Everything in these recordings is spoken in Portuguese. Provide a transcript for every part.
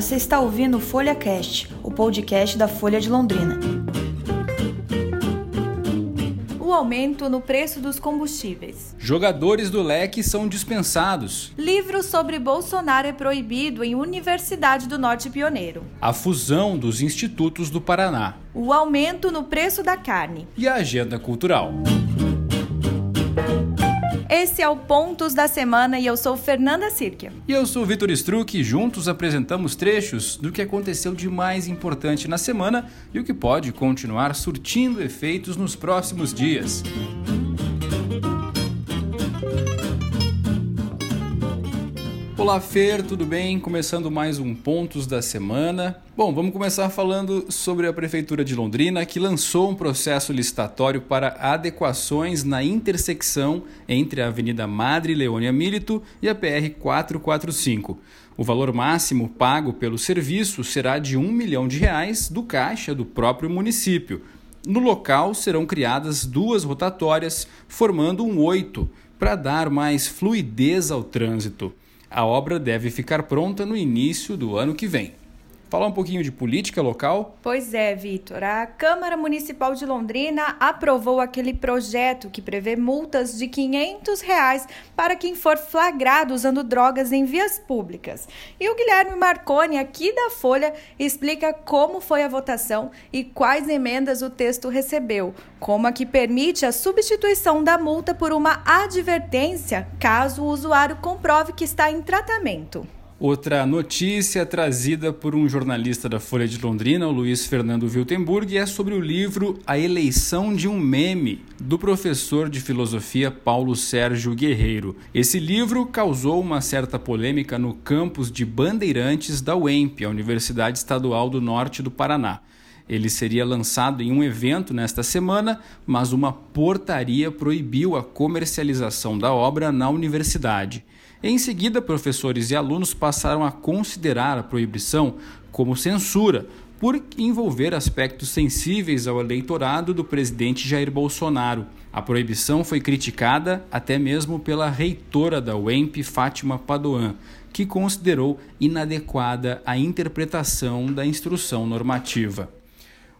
você está ouvindo o Folha Cast, o podcast da Folha de Londrina. O aumento no preço dos combustíveis. Jogadores do leque são dispensados. Livro sobre Bolsonaro é proibido em Universidade do Norte Pioneiro. A fusão dos institutos do Paraná. O aumento no preço da carne. E a agenda cultural. Esse é o Pontos da Semana e eu sou Fernanda Sirkia. E eu sou Vitor Struck e juntos apresentamos trechos do que aconteceu de mais importante na semana e o que pode continuar surtindo efeitos nos próximos dias. Olá, Fer, tudo bem? Começando mais um Pontos da Semana. Bom, vamos começar falando sobre a Prefeitura de Londrina, que lançou um processo licitatório para adequações na intersecção entre a Avenida Madre Leônia Milito e a PR 445. O valor máximo pago pelo serviço será de um milhão de reais do caixa do próprio município. No local serão criadas duas rotatórias, formando um oito, para dar mais fluidez ao trânsito. A obra deve ficar pronta no início do ano que vem. Falar um pouquinho de política local? Pois é, Vitor. A Câmara Municipal de Londrina aprovou aquele projeto que prevê multas de 500 reais para quem for flagrado usando drogas em vias públicas. E o Guilherme Marconi, aqui da Folha, explica como foi a votação e quais emendas o texto recebeu, como a que permite a substituição da multa por uma advertência caso o usuário comprove que está em tratamento. Outra notícia trazida por um jornalista da Folha de Londrina, o Luiz Fernando Wiltenburg, é sobre o livro A Eleição de um Meme, do professor de filosofia Paulo Sérgio Guerreiro. Esse livro causou uma certa polêmica no campus de Bandeirantes da UEMP, a Universidade Estadual do Norte do Paraná. Ele seria lançado em um evento nesta semana, mas uma portaria proibiu a comercialização da obra na universidade. Em seguida, professores e alunos passaram a considerar a proibição como censura, por envolver aspectos sensíveis ao eleitorado do presidente Jair Bolsonaro. A proibição foi criticada até mesmo pela reitora da UEMP, Fátima Padoan, que considerou inadequada a interpretação da instrução normativa.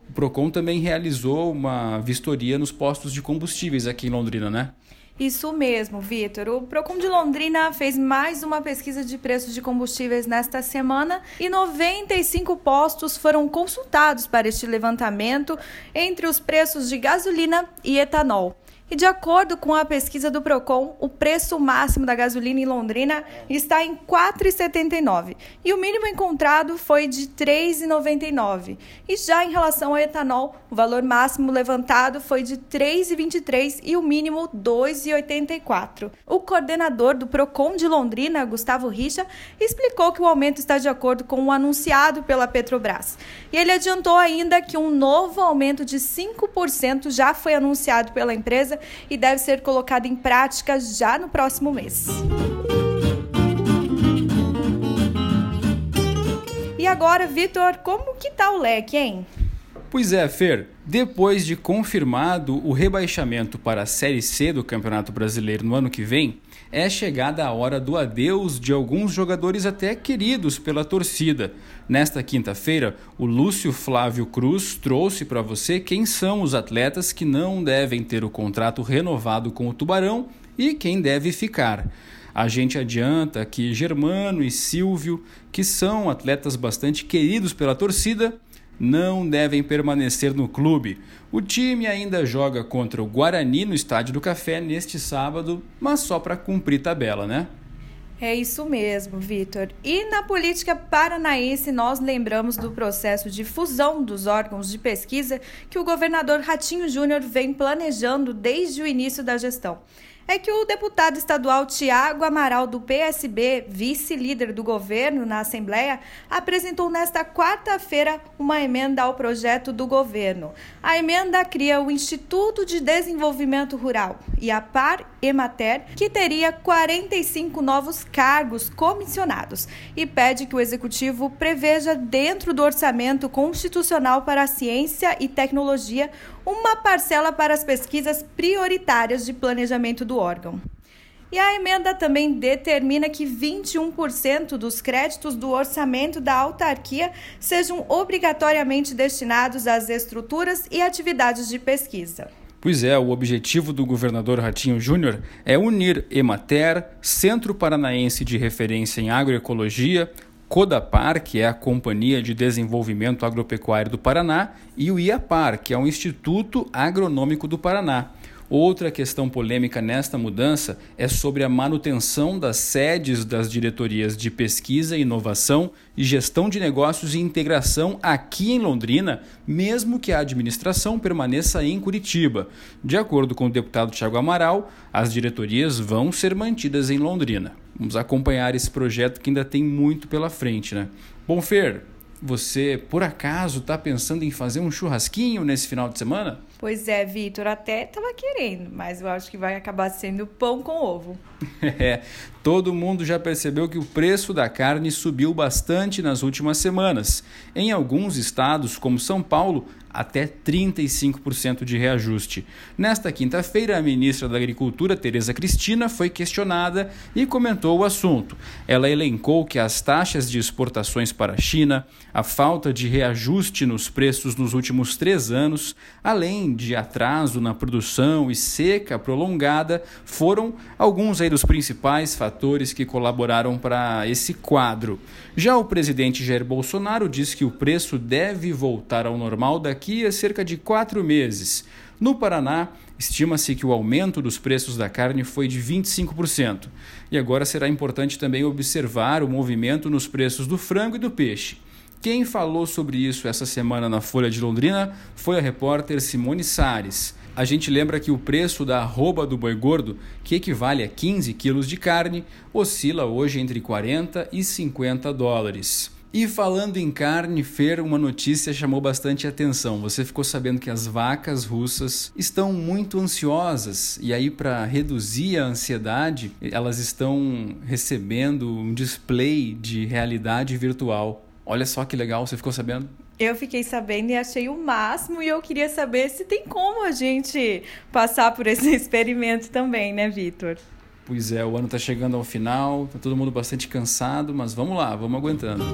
O Procon também realizou uma vistoria nos postos de combustíveis aqui em Londrina, né? Isso mesmo, Vitor. O Procon de Londrina fez mais uma pesquisa de preços de combustíveis nesta semana e 95 postos foram consultados para este levantamento entre os preços de gasolina e etanol. E de acordo com a pesquisa do Procon, o preço máximo da gasolina em Londrina está em R$ 4,79 e o mínimo encontrado foi de R$ 3,99. E já em relação ao etanol, o valor máximo levantado foi de R$ 3,23 e o mínimo R$ 2,84. O coordenador do Procon de Londrina, Gustavo Richa, explicou que o aumento está de acordo com o anunciado pela Petrobras. E ele adiantou ainda que um novo aumento de 5% já foi anunciado pela empresa e deve ser colocado em prática já no próximo mês. E agora, Vitor, como que tá o leque, hein? Pois é, Fer. Depois de confirmado o rebaixamento para a Série C do Campeonato Brasileiro no ano que vem, é chegada a hora do adeus de alguns jogadores até queridos pela torcida. Nesta quinta-feira, o Lúcio Flávio Cruz trouxe para você quem são os atletas que não devem ter o contrato renovado com o Tubarão e quem deve ficar. A gente adianta que Germano e Silvio, que são atletas bastante queridos pela torcida, não devem permanecer no clube. O time ainda joga contra o Guarani no Estádio do Café neste sábado, mas só para cumprir tabela, né? É isso mesmo, Vitor. E na política paranaense, nós lembramos do processo de fusão dos órgãos de pesquisa que o governador Ratinho Júnior vem planejando desde o início da gestão é que o deputado estadual Tiago Amaral, do PSB, vice-líder do governo na Assembleia, apresentou nesta quarta-feira uma emenda ao projeto do governo. A emenda cria o Instituto de Desenvolvimento Rural e a Par Emater, que teria 45 novos cargos comissionados, e pede que o executivo preveja dentro do orçamento constitucional para a ciência e tecnologia uma parcela para as pesquisas prioritárias de planejamento do órgão. E a emenda também determina que 21% dos créditos do orçamento da autarquia sejam obrigatoriamente destinados às estruturas e atividades de pesquisa. Pois é, o objetivo do governador Ratinho Júnior é unir Emater, Centro Paranaense de Referência em Agroecologia, Codapar, que é a Companhia de Desenvolvimento Agropecuário do Paraná, e o IAPAR, que é o Instituto Agronômico do Paraná. Outra questão polêmica nesta mudança é sobre a manutenção das sedes das diretorias de pesquisa, inovação e gestão de negócios e integração aqui em Londrina, mesmo que a administração permaneça em Curitiba. De acordo com o deputado Tiago Amaral, as diretorias vão ser mantidas em Londrina. Vamos acompanhar esse projeto que ainda tem muito pela frente, né? Bom, Fer, você por acaso está pensando em fazer um churrasquinho nesse final de semana? Pois é, Vitor, até estava querendo, mas eu acho que vai acabar sendo pão com ovo. é, todo mundo já percebeu que o preço da carne subiu bastante nas últimas semanas. Em alguns estados, como São Paulo, até 35% de reajuste. Nesta quinta-feira, a ministra da Agricultura, Tereza Cristina, foi questionada e comentou o assunto. Ela elencou que as taxas de exportações para a China, a falta de reajuste nos preços nos últimos três anos, além de atraso na produção e seca prolongada, foram alguns dos principais fatores que colaboraram para esse quadro. Já o presidente Jair Bolsonaro diz que o preço deve voltar ao normal daqui a cerca de quatro meses. No Paraná, estima-se que o aumento dos preços da carne foi de 25%. E agora será importante também observar o movimento nos preços do frango e do peixe. Quem falou sobre isso essa semana na Folha de Londrina foi a repórter Simone Sares. A gente lembra que o preço da arroba do boi gordo, que equivale a 15 quilos de carne, oscila hoje entre 40 e 50 dólares. E falando em carne, Fer, uma notícia chamou bastante atenção. Você ficou sabendo que as vacas russas estão muito ansiosas e aí para reduzir a ansiedade, elas estão recebendo um display de realidade virtual. Olha só que legal, você ficou sabendo? Eu fiquei sabendo e achei o máximo e eu queria saber se tem como a gente passar por esse experimento também, né, Vitor? Pois é, o ano está chegando ao final, tá todo mundo bastante cansado, mas vamos lá, vamos aguentando.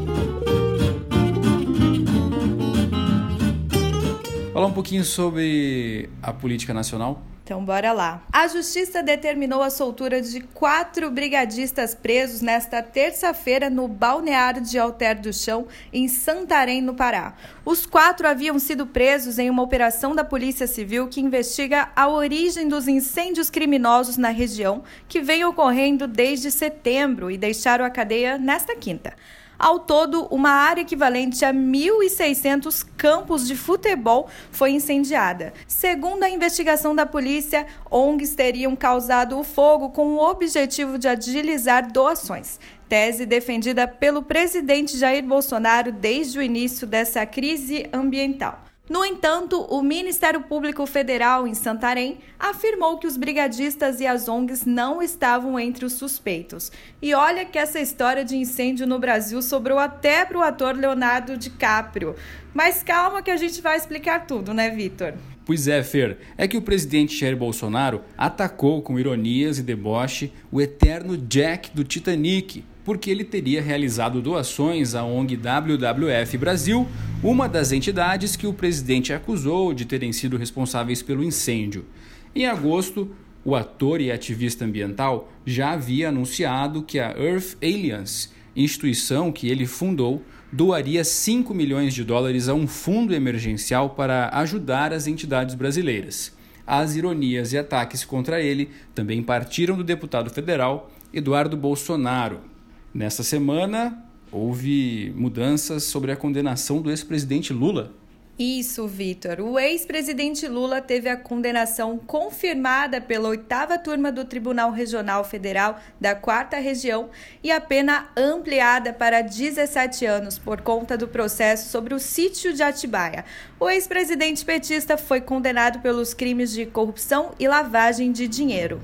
Falar um pouquinho sobre a política nacional. Então, bora lá. A Justiça determinou a soltura de quatro brigadistas presos nesta terça-feira no balneário de Alter do Chão, em Santarém, no Pará. Os quatro haviam sido presos em uma operação da Polícia Civil que investiga a origem dos incêndios criminosos na região, que vem ocorrendo desde setembro e deixaram a cadeia nesta quinta. Ao todo, uma área equivalente a 1.600 campos de futebol foi incendiada. Segundo a investigação da polícia, ONGs teriam causado o fogo com o objetivo de agilizar doações. Tese defendida pelo presidente Jair Bolsonaro desde o início dessa crise ambiental. No entanto, o Ministério Público Federal em Santarém afirmou que os brigadistas e as ONGs não estavam entre os suspeitos. E olha que essa história de incêndio no Brasil sobrou até para o ator Leonardo DiCaprio. Mas calma que a gente vai explicar tudo, né, Vitor? Pois é, Fer. É que o presidente Jair Bolsonaro atacou com ironias e deboche o eterno Jack do Titanic, porque ele teria realizado doações à ONG WWF Brasil, uma das entidades que o presidente acusou de terem sido responsáveis pelo incêndio. Em agosto, o ator e ativista ambiental já havia anunciado que a Earth Alliance, instituição que ele fundou, doaria 5 milhões de dólares a um fundo emergencial para ajudar as entidades brasileiras. As ironias e ataques contra ele também partiram do deputado federal Eduardo Bolsonaro, Nesta semana, houve mudanças sobre a condenação do ex-presidente Lula. Isso, Vitor. O ex-presidente Lula teve a condenação confirmada pela oitava turma do Tribunal Regional Federal da Quarta Região e a pena ampliada para 17 anos por conta do processo sobre o sítio de Atibaia. O ex-presidente petista foi condenado pelos crimes de corrupção e lavagem de dinheiro.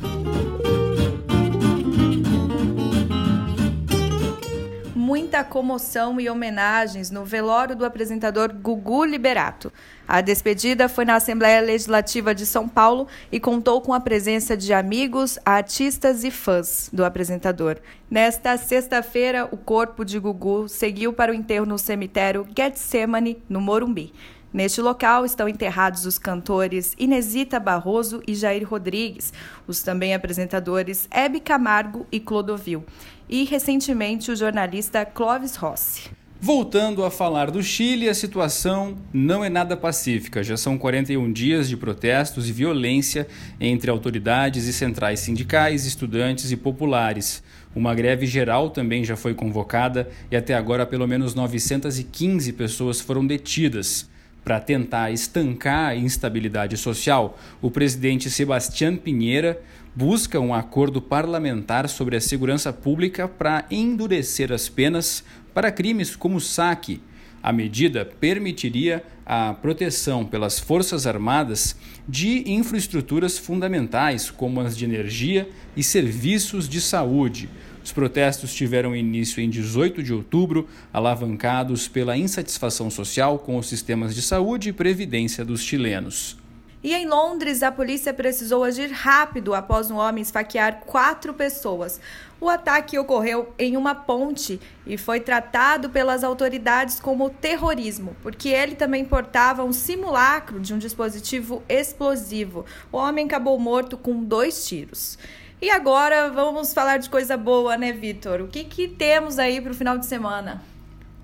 Muita comoção e homenagens no velório do apresentador Gugu Liberato. A despedida foi na Assembleia Legislativa de São Paulo e contou com a presença de amigos, artistas e fãs do apresentador. Nesta sexta-feira, o corpo de Gugu seguiu para o enterro no cemitério Getsemane, no Morumbi. Neste local estão enterrados os cantores Inesita Barroso e Jair Rodrigues, os também apresentadores Hebe Camargo e Clodovil, e recentemente o jornalista Clóvis Rossi. Voltando a falar do Chile, a situação não é nada pacífica. Já são 41 dias de protestos e violência entre autoridades e centrais sindicais, estudantes e populares. Uma greve geral também já foi convocada e até agora pelo menos 915 pessoas foram detidas. Para tentar estancar a instabilidade social, o presidente Sebastião Pinheira busca um acordo parlamentar sobre a segurança pública para endurecer as penas para crimes como saque. A medida permitiria a proteção pelas Forças Armadas de infraestruturas fundamentais, como as de energia e serviços de saúde. Os protestos tiveram início em 18 de outubro, alavancados pela insatisfação social com os sistemas de saúde e previdência dos chilenos. E em Londres, a polícia precisou agir rápido após um homem esfaquear quatro pessoas. O ataque ocorreu em uma ponte e foi tratado pelas autoridades como terrorismo, porque ele também portava um simulacro de um dispositivo explosivo. O homem acabou morto com dois tiros. E agora vamos falar de coisa boa, né, Vitor? O que, que temos aí para o final de semana?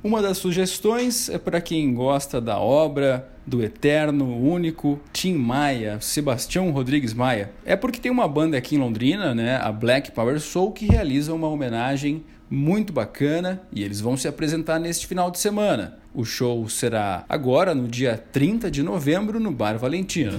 Uma das sugestões é para quem gosta da obra do eterno, único Tim Maia, Sebastião Rodrigues Maia. É porque tem uma banda aqui em Londrina, né, a Black Power Soul, que realiza uma homenagem muito bacana e eles vão se apresentar neste final de semana. O show será agora, no dia 30 de novembro, no Bar Valentina.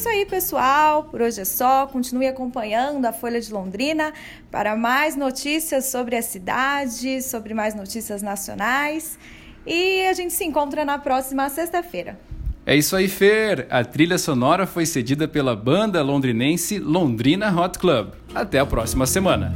Isso aí, pessoal. Por hoje é só. Continue acompanhando a Folha de Londrina para mais notícias sobre a cidade, sobre mais notícias nacionais. E a gente se encontra na próxima sexta-feira. É isso aí, Fer. A trilha sonora foi cedida pela banda londrinense Londrina Hot Club. Até a próxima semana.